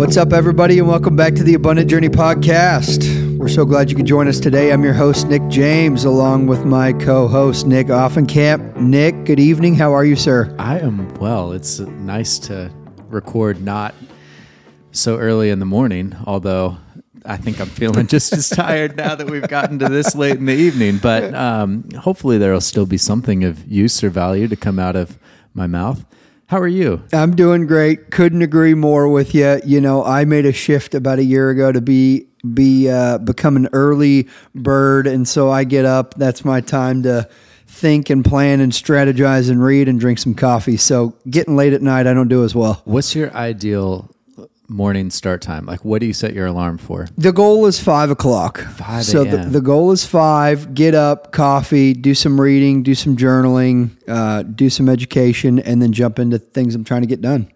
What's up, everybody, and welcome back to the Abundant Journey podcast. We're so glad you could join us today. I'm your host, Nick James, along with my co host, Nick Offenkamp. Nick, good evening. How are you, sir? I am well. It's nice to record not so early in the morning, although I think I'm feeling just as tired now that we've gotten to this late in the evening. But um, hopefully, there will still be something of use or value to come out of my mouth. How are you? I'm doing great. Couldn't agree more with you. You know, I made a shift about a year ago to be be uh, become an early bird, and so I get up. That's my time to think and plan and strategize and read and drink some coffee. So getting late at night, I don't do as well. What's your ideal morning start time? Like, what do you set your alarm for? The goal is five o'clock. 5 So the, the goal is five. Get up, coffee, do some reading, do some journaling, uh, do some education, and then jump into things I'm trying to get done.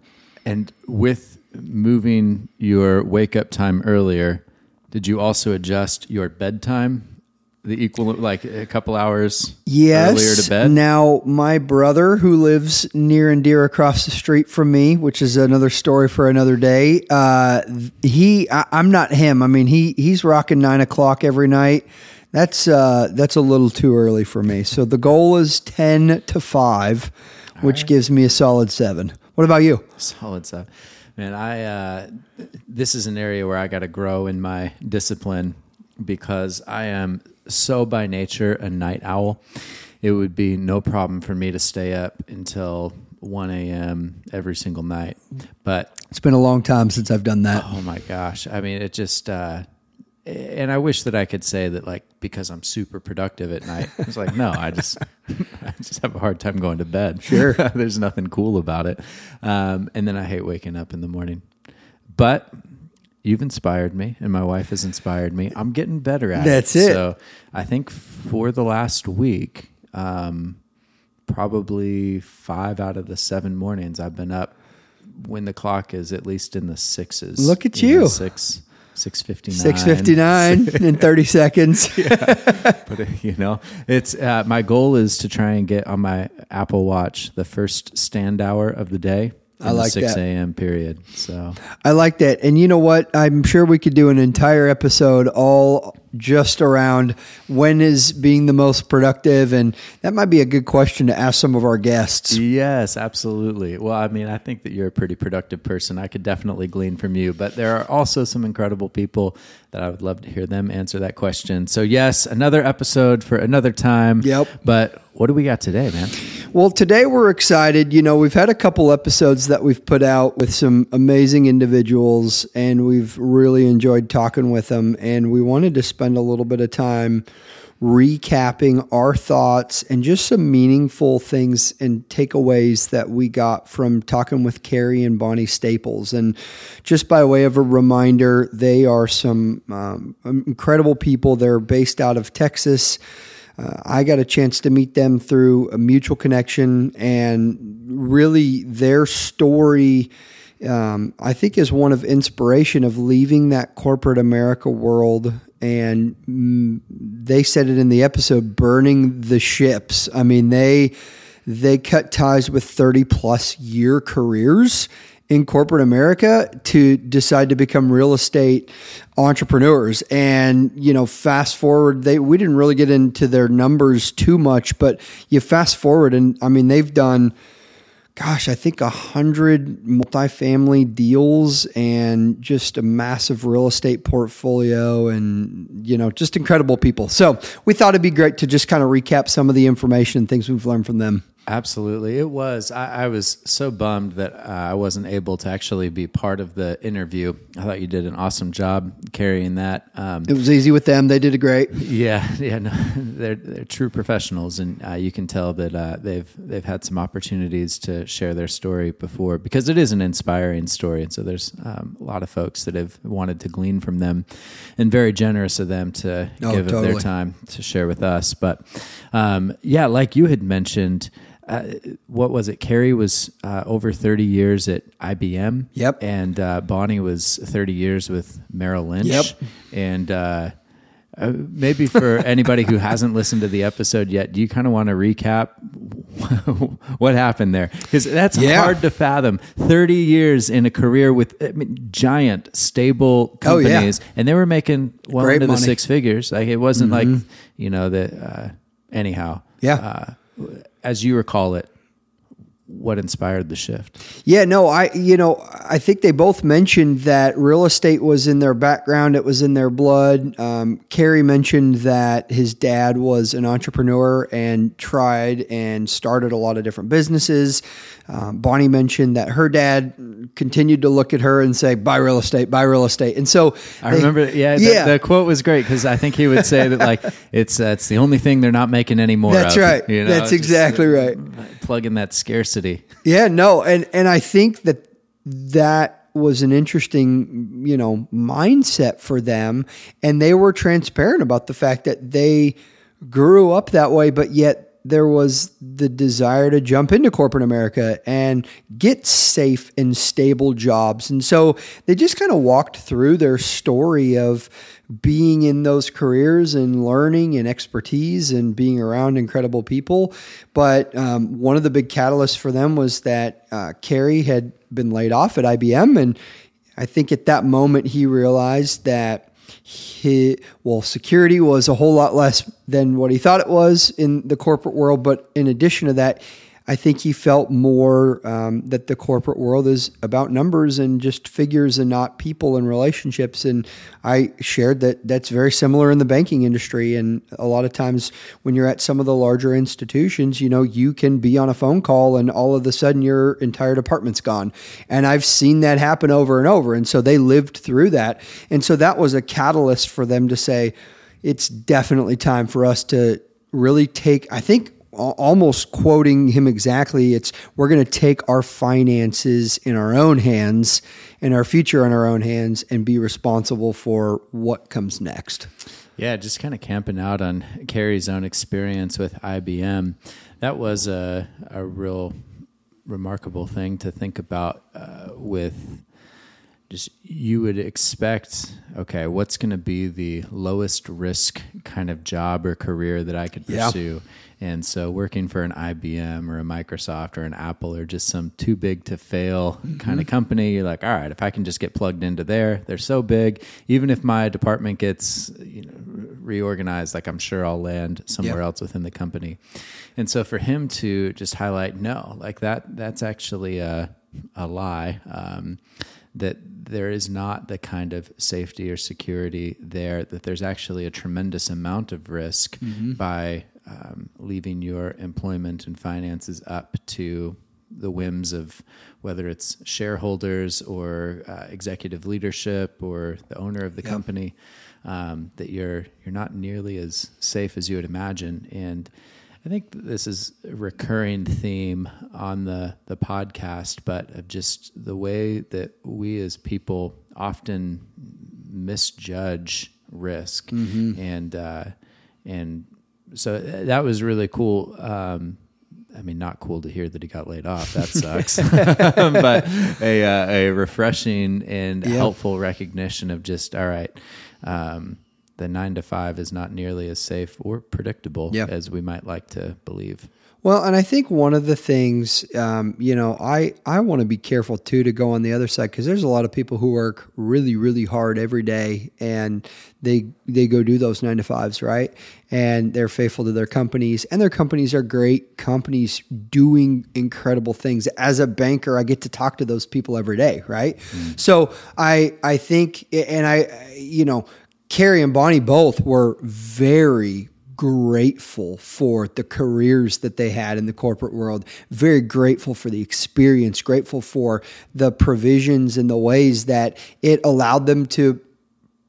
And with moving your wake up time earlier, did you also adjust your bedtime? The equal, like a couple hours Yes. earlier to bed? Now, my brother, who lives near and dear across the street from me, which is another story for another day. Uh, he, I, I'm not him. I mean, he he's rocking nine o'clock every night. That's uh, that's a little too early for me. So the goal is ten to five, which gives me a solid seven. What about you? Solid seven. Man, I uh, this is an area where I got to grow in my discipline because I am so by nature a night owl. It would be no problem for me to stay up until 1 a.m. every single night. But It's been a long time since I've done that. oh my gosh, I mean, it just, uh, and I wish that I could say that like because I'm super productive at night. It's like no, I just I just have a hard time going to bed. Sure. there's nothing cool about it. Um, and then I hate waking up in the morning. But you've inspired me, and my wife has inspired me. I'm getting better at That's it. it. So I think for the last week, um, probably five out of the seven mornings I've been up when the clock is at least in the sixes. Look at know, you. six six fifty nine. Six fifty nine in thirty seconds. But uh, you know, it's uh, my goal is to try and get on my Apple Watch the first stand hour of the day. I the like six that. a.m. period. So I like that. And you know what? I'm sure we could do an entire episode all just around when is being the most productive. And that might be a good question to ask some of our guests. Yes, absolutely. Well, I mean, I think that you're a pretty productive person. I could definitely glean from you, but there are also some incredible people that I would love to hear them answer that question. So, yes, another episode for another time. Yep. But what do we got today, man? Well, today we're excited. You know, we've had a couple episodes that we've put out with some amazing individuals, and we've really enjoyed talking with them. And we wanted to spend a little bit of time recapping our thoughts and just some meaningful things and takeaways that we got from talking with Kerry and Bonnie Staples. And just by way of a reminder, they are some um, incredible people. They're based out of Texas. Uh, I got a chance to meet them through a mutual connection, and really their story, um, I think, is one of inspiration of leaving that corporate America world. And mm, they said it in the episode, burning the ships. I mean, they they cut ties with thirty plus year careers in corporate America to decide to become real estate entrepreneurs. And, you know, fast forward, they we didn't really get into their numbers too much, but you fast forward and I mean they've done gosh, I think a hundred multifamily deals and just a massive real estate portfolio and you know, just incredible people. So we thought it'd be great to just kind of recap some of the information and things we've learned from them. Absolutely. It was. I, I was so bummed that uh, I wasn't able to actually be part of the interview. I thought you did an awesome job carrying that. Um, It was easy with them. They did a great. yeah, yeah, no, they're they're true professionals, and uh, you can tell that uh, they've they've had some opportunities to share their story before because it is an inspiring story, and so there's um, a lot of folks that have wanted to glean from them, and very generous of them to Oh, give of their time to share with us. But um, yeah, like you had mentioned. Uh, what was it? Kerry was uh, over 30 years at IBM. Yep. And uh, Bonnie was 30 years with Merrill Lynch. Yep. And uh, uh, maybe for anybody who hasn't listened to the episode yet, do you kind of want to recap what happened there because that's Yeah. hard to fathom 30 years in a career with I mean, giant stable Oh, yeah. companies and they were making well Great into the money. Mm-hmm. six figures like it wasn't like you know that uh, anyhow Yeah. As you recall it what inspired the shift Yeah, no, I you know I think they both mentioned that real estate was in their background; it was in their blood. Um, Kerry mentioned that his dad was an entrepreneur and tried and started a lot of different businesses. Um, Bonnie mentioned that her dad continued to look at her and say, "Buy real estate, buy real estate." And so I they- remember, yeah, the, yeah, the quote was great because I think he would say that like it's uh, it's the only thing they're not making any more. That's of, right. you know, That's exactly uh, right. Plug in that scarcity. Yeah, no, and and I think that that was an interesting, you know, mindset for them, and they were transparent about the fact that they grew up that way, but yet there was the desire to jump into corporate America and get safe and stable jobs. And so they just kind of walked through their story of being in those careers and learning and expertise and being around incredible people. But um, one of the big catalysts for them was that uh, Kerry had been laid off at IBM. And I think at that moment he realized that he, well, security was a whole lot less than what he thought it was in the corporate world. But in addition to that, I think he felt more um, that the corporate world is about numbers and just figures and not people and relationships. And I shared that that's very similar in the banking industry. And a lot of times when you're at some of the larger institutions, you know, you can be on a phone call and all of a sudden your entire department's gone. And I've seen that happen over and over. And so they lived through that. And so that was a catalyst for them to say, it's definitely time for us to really take, I think, almost quoting him exactly it's we're going to take our finances in our own hands and our future in our own hands and be responsible for what comes next Yeah, just kind of camping out on Kerry's own experience with IBM. That was a, a real remarkable thing to think about uh, with just you would expect okay what's going to be the lowest risk kind of job or career that i could Yeah. pursue? And so working for an ibm or a microsoft or an apple or just some too big to fail kind of company. You're like all right if i can just get plugged into there they're so big. Even if my department gets you know reorganized like i'm sure i'll land somewhere Yeah. else within the company. And so for him to just highlight no like that that's actually a, a lie. Um, that there is not the kind of safety or security there, that there's actually a tremendous amount of risk by um, leaving your employment and finances up to the whims of whether it's shareholders or uh, executive leadership or the owner of the company, um, that you're you're not nearly as safe as you would imagine. And I think this is a recurring theme on the the podcast, but of just the way that we as people often misjudge risk, and uh, and so that was really cool. Um, I mean, not cool to hear that he got laid off. That sucks. but a uh, a refreshing and Yeah. helpful recognition of just all right. Um, the nine to five is not nearly as safe or predictable Yeah. as we might like to believe. Well, and I think one of the things, um, you know, I, I want to be careful too to go on the other side because there's a lot of people who work really, really hard every day and they they go do those nine to fives, right? And they're faithful to their companies, and their companies are great companies doing incredible things. As a banker, I get to talk to those people every day, right? So I I think, and I, you know, Kerry and Bonnie both were very grateful for the careers that they had in the corporate world, very grateful for the experience, grateful for the provisions and the ways that it allowed them to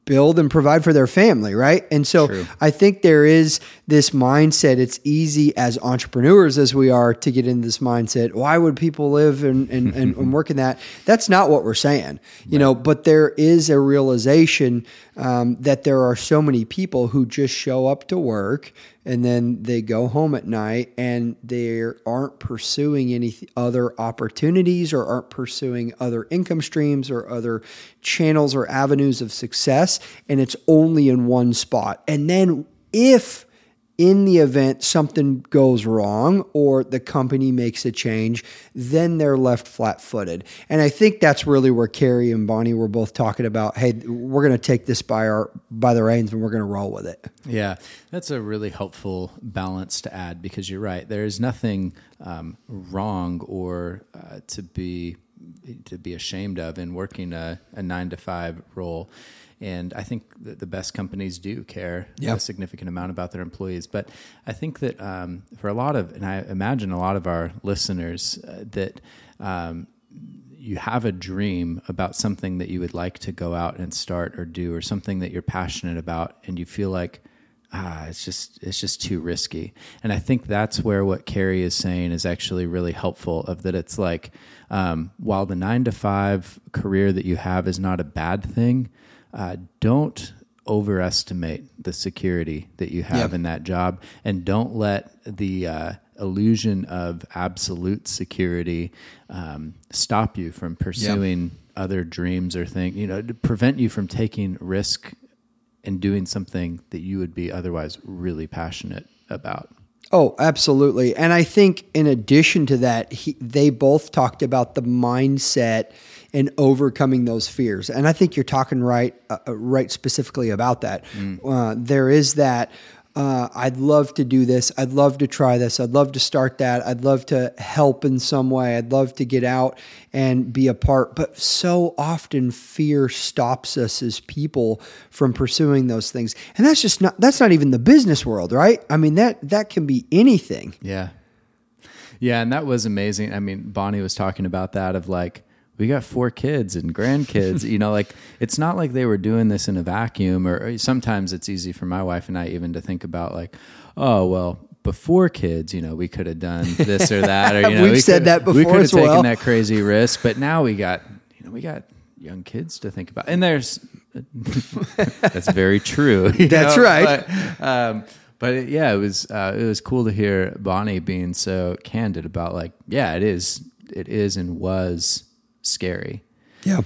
build and provide for their family, right? And so True. I think there is this mindset. It's easy as entrepreneurs as we are to get into this mindset. Why would people live and, and, and, and work in that? That's not what we're saying, you know, but there is a realization um, that there are so many people who just show up to work and then they go home at night and they aren't pursuing any other opportunities or aren't pursuing other income streams or other channels or avenues of success. And it's only in one spot. And then if in the event something goes wrong or the company makes a change, then they're left flat footed. And I think that's really where Kerry and Bonnie were both talking about, hey, we're going to take this by our by the reins and we're going to roll with it. Yeah, that's a really helpful balance to add because you're right. There is nothing um, wrong or uh, to be to be ashamed of in working a, a nine to five role. And I think that the best companies do care Yep. a significant amount about their employees. But I think that um, for a lot of, and I imagine a lot of our listeners, uh, that um, you have a dream about something that you would like to go out and start or do, or something that you're passionate about, and you feel like, ah, it's just it's just too risky. And I think that's where what Kerry is saying is actually really helpful. Of that, it's like um, while the nine to five career that you have is not a bad thing, uh, don't overestimate the security that you have Yeah. in that job, and don't let the uh, illusion of absolute security um, stop you from pursuing other dreams or things. You know, to prevent you from taking risk and doing something that you would be otherwise really passionate about. Oh, absolutely. And I think in addition to that, he, they both talked about the mindset and overcoming those fears. And I think you're talking right, uh, uh, right specifically about that. Uh, there is that. Uh, I'd love to do this. I'd love to try this. I'd love to start that. I'd love to help in some way. I'd love to get out and be a part. But so often fear stops us as people from pursuing those things. And that's just not that's not even the business world, right? I mean that that can be anything. Yeah. Yeah, and that was amazing. I mean, Bonnie was talking about that of like we got four kids and grandkids, you know, like it's not like they were doing this in a vacuum or, or sometimes it's easy for my wife and I even to think about like, oh, well, before kids, you know, we could have done this or that or you know, We've we said that we could have as taken well. that crazy risk, but now we got, you know, we got young kids to think about. And there's that's very true. That's know, right. But, um, but it- yeah, it was uh, it was cool to hear Bonnie being so candid about like, yeah, it is, it is, and was scary. Yeah.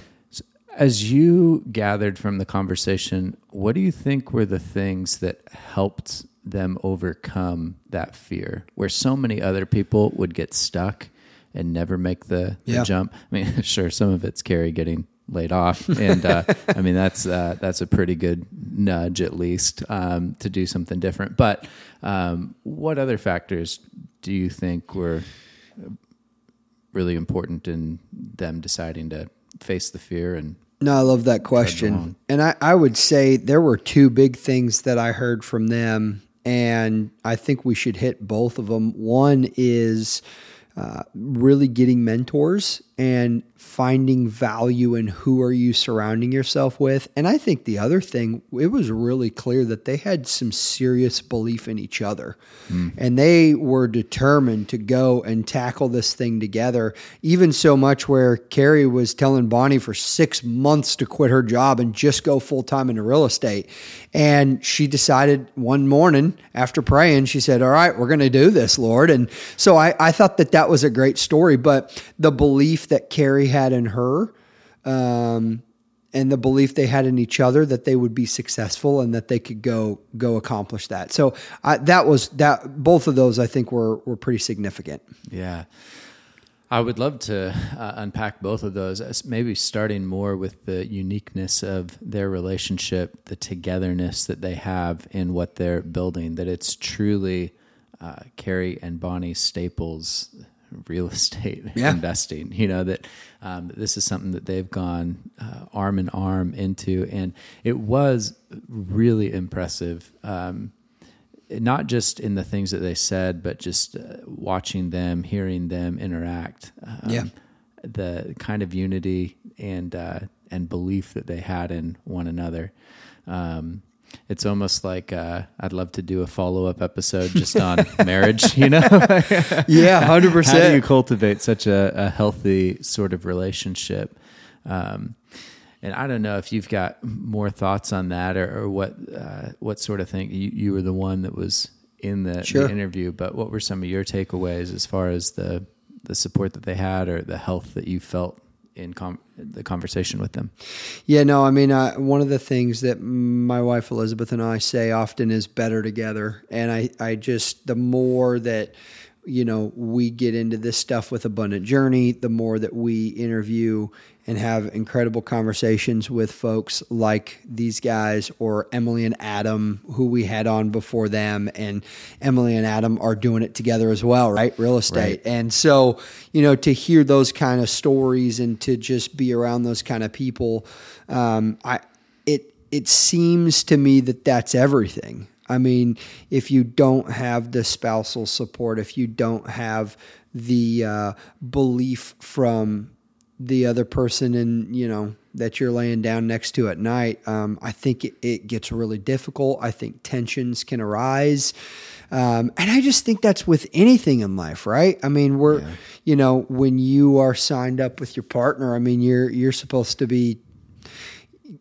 As you gathered from the conversation, what do you think were the things that helped them overcome that fear? Where so many other people would get stuck and never make the, the Yeah. jump. I mean, sure, some of it's Kerry getting laid off, and uh, I mean that's uh, that's a pretty good nudge at least um, to do something different. But um, what other factors do you think were really important in them deciding to face the fear and No, I love that question. And I, I would say there were two big things that I heard from them, and I think we should hit both of them. One is uh, really getting mentors and finding value in who are you surrounding yourself with. And I think the other thing, it was really clear that they had some serious belief in each other. And they were determined to go and tackle this thing together, even so much where Kerry was telling Bonnie for six months to quit her job and just go full time into real estate. And she decided one morning after praying, she said, All right, we're going to do this, Lord. And so I, I thought that that was a great story. But the belief that Kerry had in her, um, and the belief they had in each other that they would be successful and that they could go go accomplish that. So I, that was that. Both of those I think were were pretty significant. Yeah. I would love to uh, unpack both of those, maybe starting more with the uniqueness of their relationship, the togetherness that they have in what they're building, that it's truly uh, Kerry and Bonnie Staples real estate Yeah. investing. You know, that um, this is something that they've gone uh, arm in arm into. And it was really impressive. Um, not just in the things that they said, but just uh, watching them, hearing them interact. Um, Yeah. The kind of unity and uh, and belief that they had in one another. Um, it's almost like uh, I'd love to do a follow up episode just on marriage. You know, Yeah, 100%. how do you cultivate such a, a healthy sort of relationship? Um, and I don't know if you've got more thoughts on that or, or what uh, what sort of thing. You, you were the one that was in the, Sure. the interview, but what were some of your takeaways as far as the the support that they had or the health that you felt in com- the conversation with them. Yeah, no, I mean, uh, one of the things that my wife Elizabeth and I say often is better together. And I, I just, the more that, you know, we get into this stuff with Abundant Journey, the more that we interview and have incredible conversations with folks like these guys or Emily and Adam, who we had on before them. And Emily and Adam are doing it together as well, right? Real estate. Right. And so, you know, to hear those kind of stories and to just be around those kind of people, um, I, it, it seems to me that that's everything. I mean, if you don't have the spousal support, if you don't have the uh, belief from the other person and you know that you're laying down next to at night um, i think it, it, gets really difficult. I think tensions can arise. Um, and i just think that's with anything in life right? I mean we're yeah. you know when you are signed up with your partner i mean you're you're supposed to be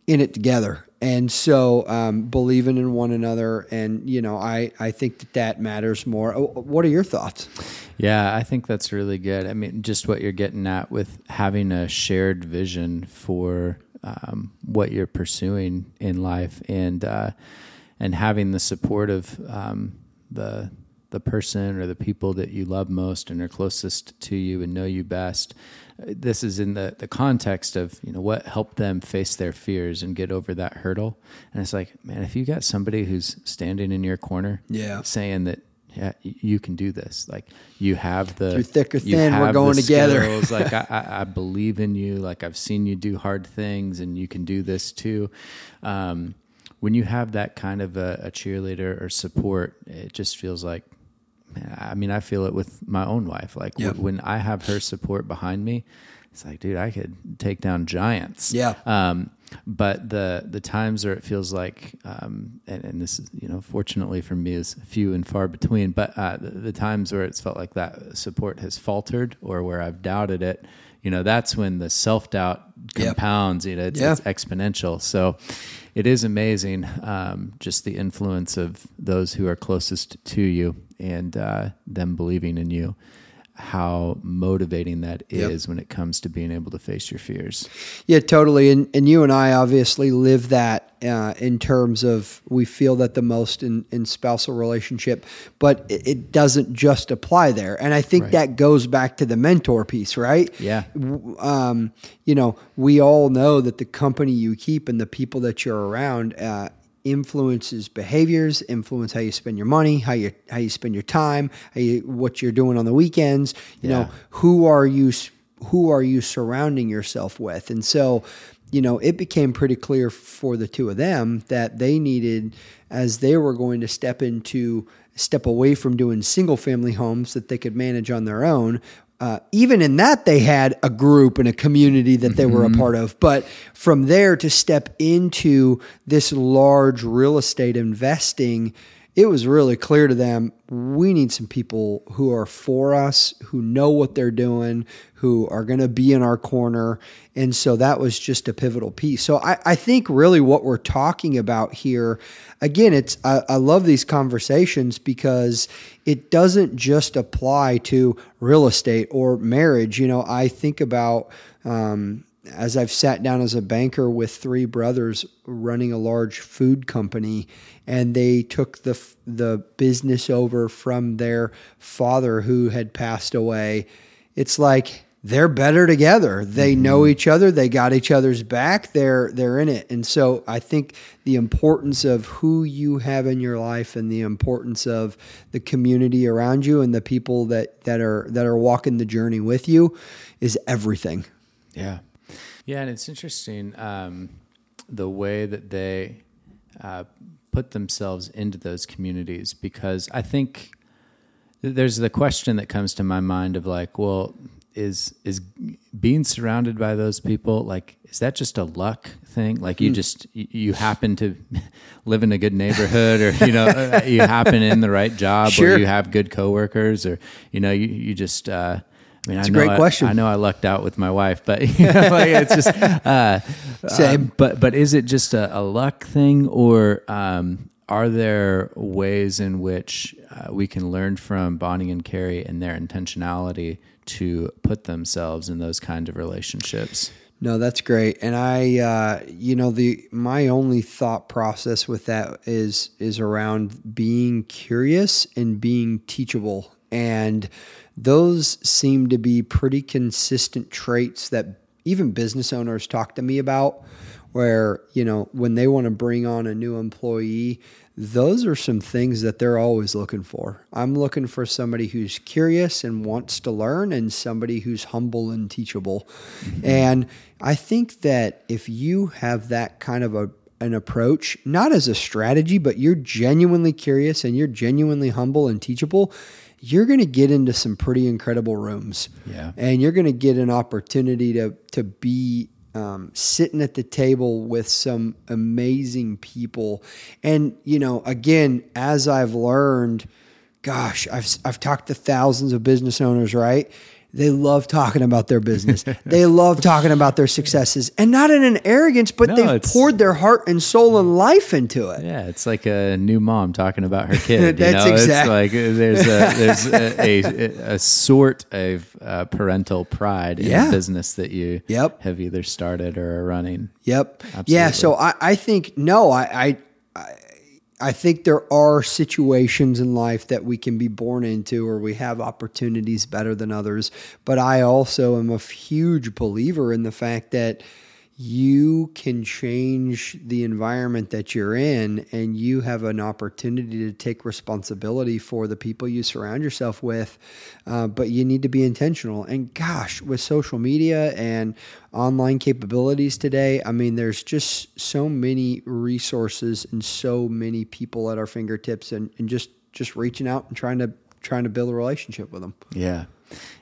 in it together and so um, believing in one another and you know i i think that that matters more. Oh, what are your thoughts? Yeah i think that's really good. I mean just what you're getting at with having a shared vision for um, what you're pursuing in life and uh, and having the support of um, the the person or the people that you love most and are closest to you and know you best this is in the, the context of you know what helped them face their fears and get over that hurdle. And it's like man if you got somebody who's standing in your corner yeah. saying that yeah you can do this like you have the through thick or thin we're going together. like I, I, believe in you like i've seen you do hard things and you can do this too. Um, when you have that kind of a, a cheerleader or support it just feels like I mean, I feel it with my own wife. Like w- when I have her support behind me, it's like, dude, I could take down giants. Yeah. Um, but the the times where it feels like, um, and, and, this is you know, fortunately for me, is few and far between. But uh, the, the, times where it's felt like that support has faltered, or where I've doubted it, you know, that's when the self doubt compounds. Yep. You know, it's, yeah. it's, exponential. So it is amazing, um, just the influence of those who are closest to you and uh, them believing in you how motivating that is yep. when it comes to being able to face your fears. Yeah, totally. And and you and I obviously live that uh, in terms of we feel that the most in, in spousal relationship, but it, it doesn't just apply there. And I think right. that goes back to the mentor piece, right? Yeah. Um, you know, we all know that the company you keep and the people that you're around. Uh, influences behaviors, influence how you spend your money, how you how you spend your time, you, what you're doing on the weekends. You yeah. know, who are you who are you surrounding yourself with? And so, you know, it became pretty clear for the two of them that they needed as they were going to step into step away from doing single family homes that they could manage on their own uh, even in that they had a group and a community that they mm-hmm. were a mm-hmm. part of but from there to step into this large real estate investing it was really clear to them we need some people who are for us, who know what they're doing, who are going to be in our corner. And so that was just a pivotal piece. So I, I think really what we're talking about here, again, it's I, I love these conversations because it doesn't just apply to real estate or marriage. You know, I think about um, as I've sat down as a banker with three brothers running a large food company, and they took the the business over from their father who had passed away. It's like they're better together. They mm-hmm. know each other. They got each other's back. They're they're in it. And so I think the importance of who you have in your life and the importance of the community around you and the people that that are that are walking the journey with you is everything. Yeah. Yeah, and it's interesting um, the way that they uh, put themselves into those communities because I think there's the question that comes to my mind of like, well, is is being surrounded by those people like is that just a luck thing like you mm. just you happen to live in a good neighborhood or you know you happen in the right job sure. or you have good coworkers or you know you, you just uh, I mean, it's I a great I, question. I know I lucked out with my wife, but you know, like it's just uh, same. Uh, but but is it just a, a luck thing, or um, are there ways in which uh, we can learn from Bonnie and Kerry and their intentionality to put themselves in those kind of relationships. No, that's great. And I, uh, you know, the my only thought process with that is is around being curious and being teachable, and those seem to be pretty consistent traits that even business owners talk to me about. Where you know when they want to bring on a new employee, those are some things that they're always looking for. I'm looking for somebody who's curious and wants to learn and somebody who's humble and teachable. Mm-hmm. And I think that if you have that kind of a an approach, not as a strategy, but you're genuinely curious and you're genuinely humble and teachable, you're going to get into some pretty incredible rooms. Yeah. And you're going to get an opportunity to to be um, sitting at the table with some amazing people. And, you know, again, as I've learned, gosh, I've, I've talked to thousands of business owners, right? They love talking about their business. they love talking about their successes, and not in an arrogance, but no, they've poured their heart and soul and life into it. Yeah, it's like a new mom talking about her kid. That's you know? exactly. It's like uh, there's a there's a, a, a sort of uh, parental pride in Yeah. the business that you Yep. have either started or are running. Yep. Yeah. So I, I think no, I, I I I think there are situations in life that we can be born into or we have opportunities better than others. But I also am a huge believer in the fact that you can change the environment that you're in and you have an opportunity to take responsibility for the people you surround yourself with uh, but you need to be intentional. And gosh with social media and online capabilities today i mean there's just so many resources and so many people at our fingertips and, and just just reaching out and trying to trying to build a relationship with them. Yeah,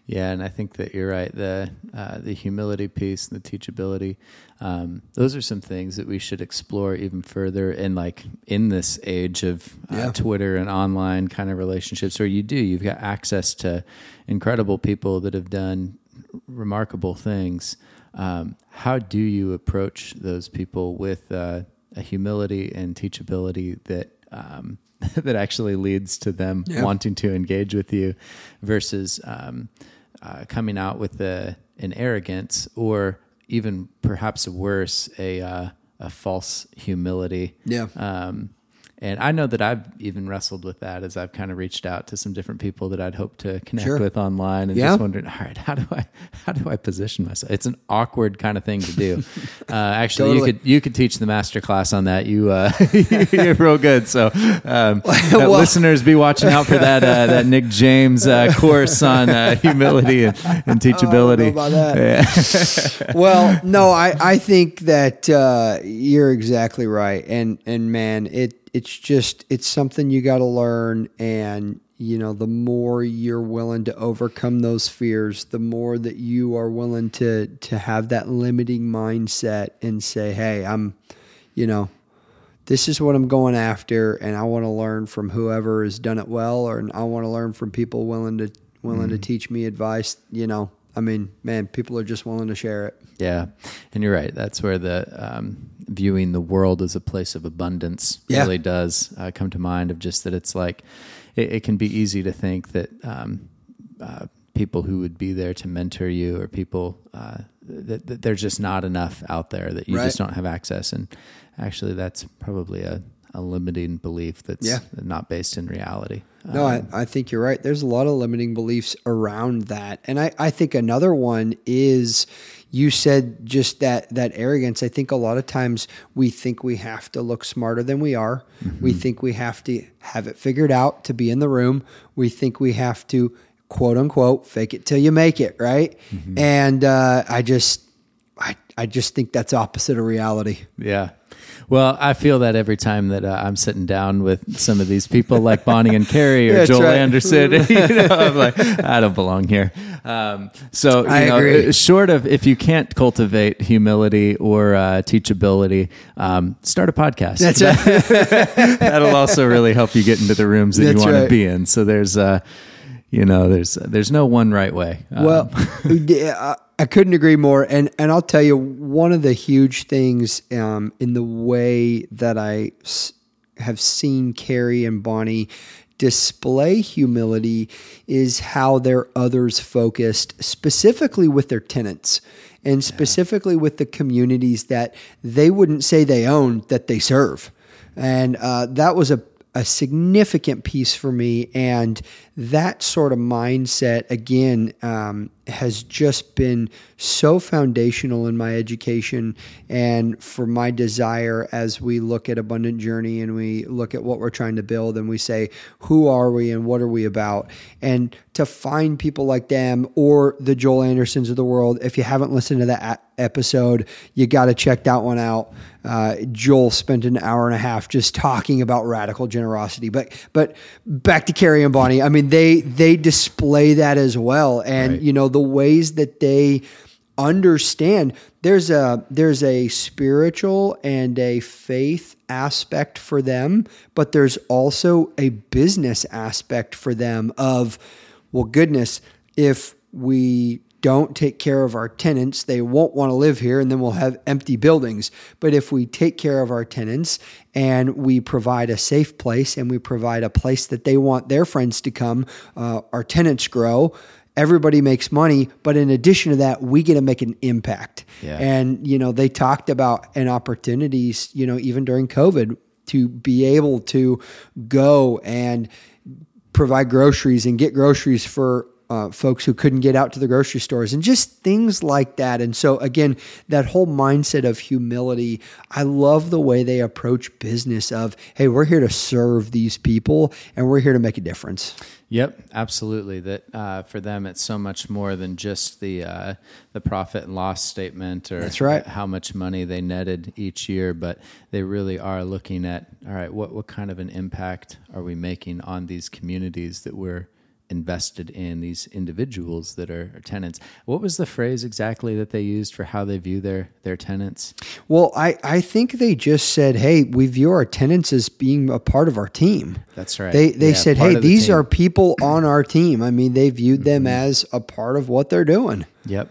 yeah, and I think that you're right. The uh, the humility piece, and the teachability, um, those are some things that we should explore even further. And like in this age of uh, Yeah. Twitter and online kind of relationships, where you do, you've got access to incredible people that have done remarkable things. Um, how do you approach those people with uh, a humility and teachability that um, that actually leads to them Yeah. wanting to engage with you, versus um, uh, coming out with a, an arrogance or even perhaps worse a uh, a false humility. Yeah. Um, and I know that I've even wrestled with that as I've kind of reached out to some different people that I'd hope to connect Sure. with online and Yeah. just wondering, all right, how do I how do I position myself? It's an awkward kind of thing to do. Uh, actually, Totally. you could you could teach the master class on that. You uh, you're real good. So um, Well- listeners, be watching out for that uh, that Nick James uh, course on uh, humility and, and teachability. that. well, no, I, I think that uh, you're exactly right, and and man, it it's just it's something you got to learn, and you know, the more you're willing to overcome those fears, the more that you are willing to to have that limiting mindset and say, hey, I'm, you know. This is what I'm going after, and I want to learn from whoever has done it well, or I want to learn from people willing to willing to mm-hmm. teach me advice. You know, I mean, man, people are just willing to share it. Yeah, and you're right. That's where the um, viewing the world as a place of abundance Yeah. really does uh, come to mind. Of just that, it's like it, it can be easy to think that um, uh, people who would be there to mentor you or people uh, that, that there's just not enough out there that you Right. just don't have access. And actually, that's probably a, a limiting belief that's Yeah. not based in reality. No, I, I think you're right. There's a lot of limiting beliefs around that. And I, I think another one is you said just that that arrogance. I think a lot of times we think we have to look smarter than we are. We think we have to have it figured out to be in the room. We think we have to quote unquote fake it till you make it, right? And uh, I just I, I just think that's opposite of reality. Yeah. Well, I feel that every time that uh, I'm sitting down with some of these people like Bonnie and Kerry or That's Joel right. Anderson, you know, I'm like, I don't belong here. Um, so, you I know, agree. short of if you can't cultivate humility or uh, teachability, um, start a podcast. That's right. That'll also really help you get into the rooms that That's you want right. to be in. So there's, uh, you know, there's there's no one right way. Um, Well, yeah, I- couldn't agree more. And and I'll tell you one of the huge things um, in the way that I s- have seen Kerry and Bonnie display humility is how they're others focused, specifically with their tenants and specifically with the communities that they wouldn't say they own that they serve. And uh, that was a, a significant piece for me. And that sort of mindset, again, um, has just been so foundational in my education and for my desire as we look at Abundant Journey and we look at what we're trying to build and we say, who are we and what are we about? And to find people like them or the Joel Andersons of the world, if you haven't listened to that episode, you got to check that one out. Uh, Joel spent an hour and a half just talking about radical generosity. But but back to Kerry and Bonnie. I mean, they they display that as well, and Right. you know the ways that they understand there's a there's a spiritual and a faith aspect for them but there's also a business aspect for them of well goodness if we don't take care of our tenants they won't want to live here and then we'll have empty buildings but if we take care of our tenants and we provide a safe place and we provide a place that they want their friends to come uh, our tenants grow everybody makes money but in addition to that we get to make an impact Yeah. and you know they talked about an opportunities you know even during covid to be able to go and provide groceries and get groceries for uh, folks who couldn't get out to the grocery stores and just things like that. And so, again, that whole mindset of humility, I love the way they approach business of, hey, we're here to serve these people and we're here to make a difference. Yep, absolutely. That uh, for them, it's so much more than just the uh, the profit and loss statement or That's right. how much money they netted each year, but they really are looking at all right, what what kind of an impact are we making on these communities that we're invested in these individuals that are, are tenants. What was the phrase exactly that they used for how they view their their tenants? Well, I, I think they just said, hey, we view our tenants as being a part of our team. That's right. They, they Yeah, said, hey, the these team. Mm-hmm. are people on our team. I mean, they viewed them as a part of what they're doing. Yep.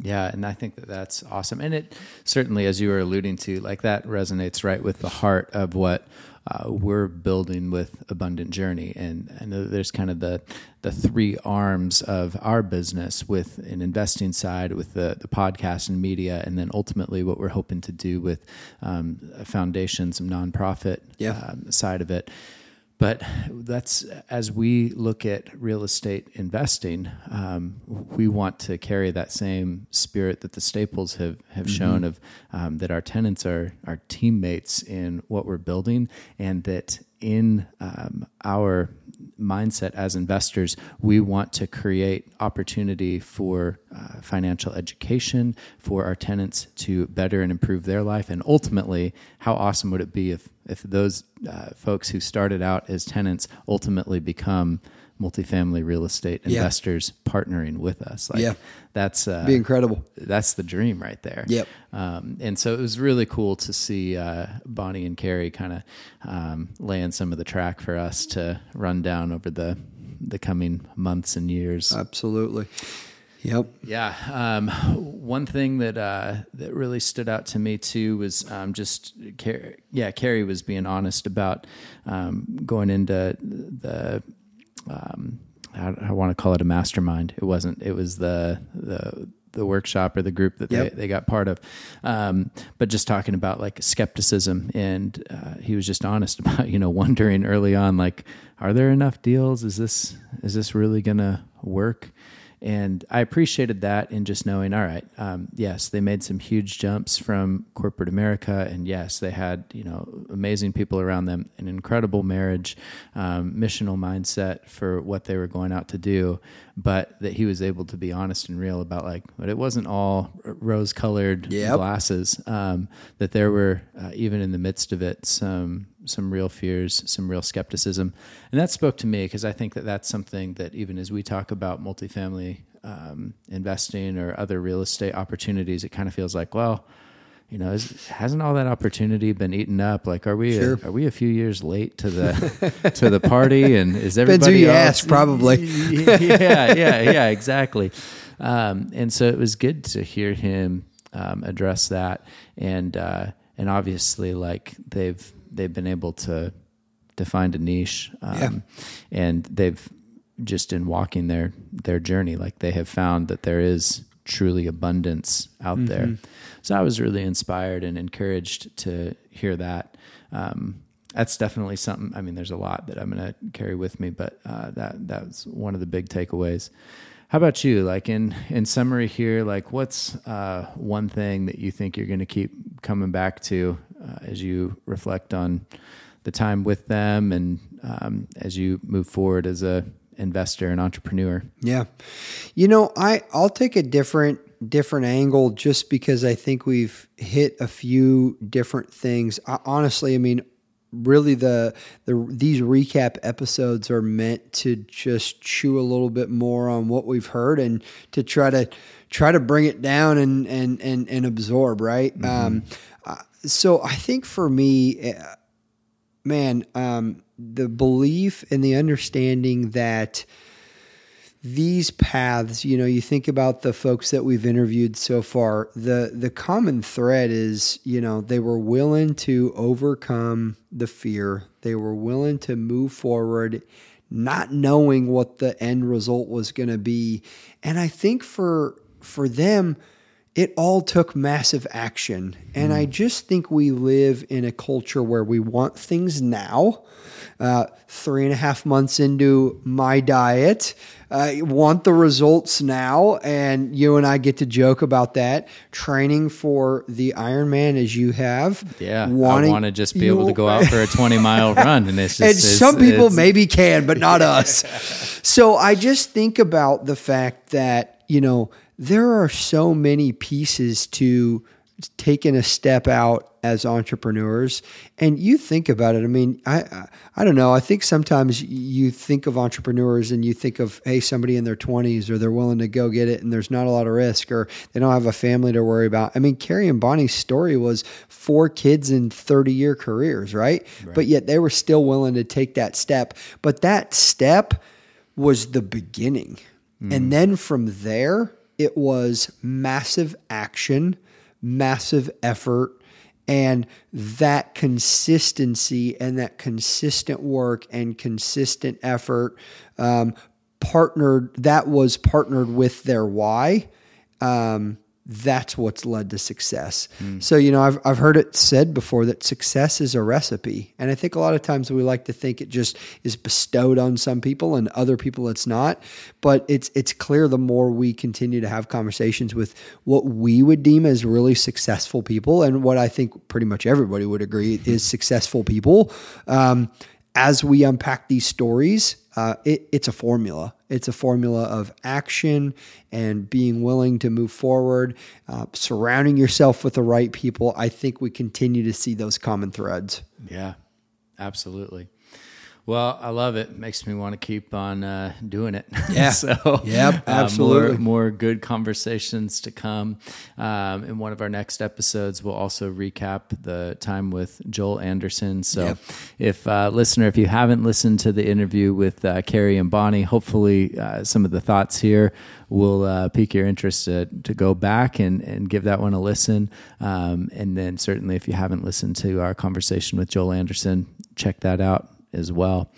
Yeah, and I think that that's awesome. And it certainly, as you were alluding to, like that resonates right with the heart of what uh, we're building with Abundant Journey. And I know there's kind of the the three arms of our business with an investing side, with the, the podcast and media, and then ultimately what we're hoping to do with um, a foundation, some nonprofit Yeah. um, side of it. But that's as we look at real estate investing, um, we want to carry that same spirit that the Staples have have shown of um, that our tenants are our teammates in what we're building, and that in um, our mindset as investors, we want to create opportunity for uh, financial education for our tenants to better and improve their life. And ultimately, how awesome would it be if, if those uh, folks who started out as tenants ultimately become multifamily real estate Yeah. investors partnering with us? Like, Yeah. that's uh, Be incredible. that's the dream right there. Yep. Um, and so it was really cool to see uh, Bonnie and Kerry kind of um, laying some of the track for us to run down over the the coming months and years. Absolutely. Yep. Yeah. Um, one thing that uh, that really stood out to me too was um, just Car- yeah, Kerry was being honest about um, going into the. Um, I, I want to call it a mastermind. It wasn't. It was the the the workshop or the group that Yep. they, they got part of. Um, but just talking about like skepticism, and uh, he was just honest about you know wondering early on like, are there enough deals? Is this is this really gonna work? And I appreciated that in just knowing, all right, um, yes, they made some huge jumps from corporate America, and yes, they had you know amazing people around them, an incredible marriage, um, missional mindset for what they were going out to do. But that he was able to be honest and real about like, but it wasn't all rose-colored Yep. glasses. Um, that there were uh, even in the midst of it some some real fears, some real skepticism, and that spoke to me because I think that that's something that even as we talk about multifamily um, investing or other real estate opportunities, it kind of feels like, well, you know, is, hasn't all that opportunity been eaten up? Like, are we Sure. a, are we a few years late to the to the party? And is everybody Depends who you else- ask, probably. yeah, yeah, yeah, exactly. Um, and so it was good to hear him um, address that, and uh, and obviously, like they've they've been able to to find a niche, um, and they've just in walking their their journey, like they have found that there is truly abundance out mm-hmm. there. So I was really inspired and encouraged to hear that. Um, that's definitely something. I mean, there's a lot that I'm going to carry with me, but uh, that that's one of the big takeaways. How about you? Like in in summary here, like what's uh, one thing that you think you're going to keep coming back to uh, as you reflect on the time with them and um, as you move forward as a investor and entrepreneur? Yeah, you know, I I'll take a different different angle just because I think we've hit a few different things. I, honestly, I mean, really the the these recap episodes are meant to just chew a little bit more on what we've heard and to try to try to bring it down and and and, and absorb right mm-hmm. um, uh, so i think for me uh, man um, the belief and the understanding that these paths, you know, you think about the folks that we've interviewed so far, the the common thread is, you know, they were willing to overcome the fear. They were willing to move forward not knowing what the end result was going to be. And I think for for them it all took massive action. And mm. I just think we live in a culture where we want things now uh, three and a half months into my diet. Uh, want the results now, and you and I get to joke about that. Training for the Ironman as you have, yeah. Wanting, I want to just be able to go out for a twenty mile run, and it's just and it's, some people maybe can, but not us. so I just think about the fact that you know there are so many pieces to taking a step out as entrepreneurs and you think about it. I mean I, I, I don't know. I think sometimes you think of entrepreneurs and you think of hey somebody in their 20s or they're willing to go get it and there's not a lot of risk or they don't have a family to worry about. I mean Kerry and bonnie's story was four kids in 30 year careers right? right. But yet they were still willing to take that step. But that step was the beginning. Mm. and then from there it was massive action massive effort and that consistency and that consistent work and consistent effort um, partnered that was partnered with their why. Um, that's what's led to success. Mm. So, you know, I've, I've heard it said before that success is a recipe. And I think a lot of times we like to think it just is bestowed on some people and other people it's not. But it's, it's clear the more we continue to have conversations with what we would deem as really successful people and what I think pretty much everybody would agree is successful people. Um, as we unpack these stories, uh, it, it's a formula. It's a formula of action and being willing to move forward, uh, surrounding yourself with the right people. I think we continue to see those common threads. Yeah, absolutely. Well, I love it. Makes me want to keep on uh, doing it. Yeah. so, yep, absolutely. Uh, more, more, good conversations to come. Um, in one of our next episodes, we'll also recap the time with Joel Anderson. So, yep. if uh, listener, if you haven't listened to the interview with uh, Kerry and Bonnie, hopefully uh, some of the thoughts here will uh, pique your interest to, to go back and, and give that one a listen. Um, and then certainly, if you haven't listened to our conversation with Joel Anderson, check that out as well.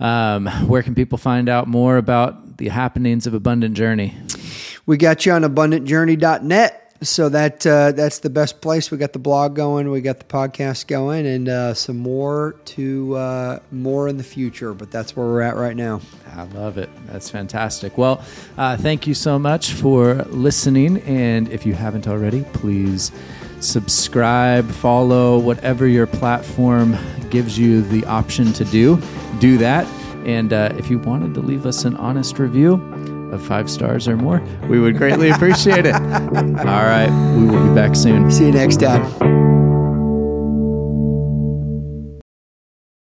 Um, where can people find out more about the happenings of Abundant Journey? We got you on abundantjourney.net. So that uh, that's the best place. We got the blog going, we got the podcast going, and uh, some more to uh, more in the future. But that's where we're at right now. I love it. That's fantastic. Well, uh, thank you so much for listening. And if you haven't already, please subscribe, follow, whatever your platform gives you the option to do, do that. And uh, if you wanted to leave us an honest review of five stars or more, we would greatly appreciate it. All right. We will be back soon. See you next time.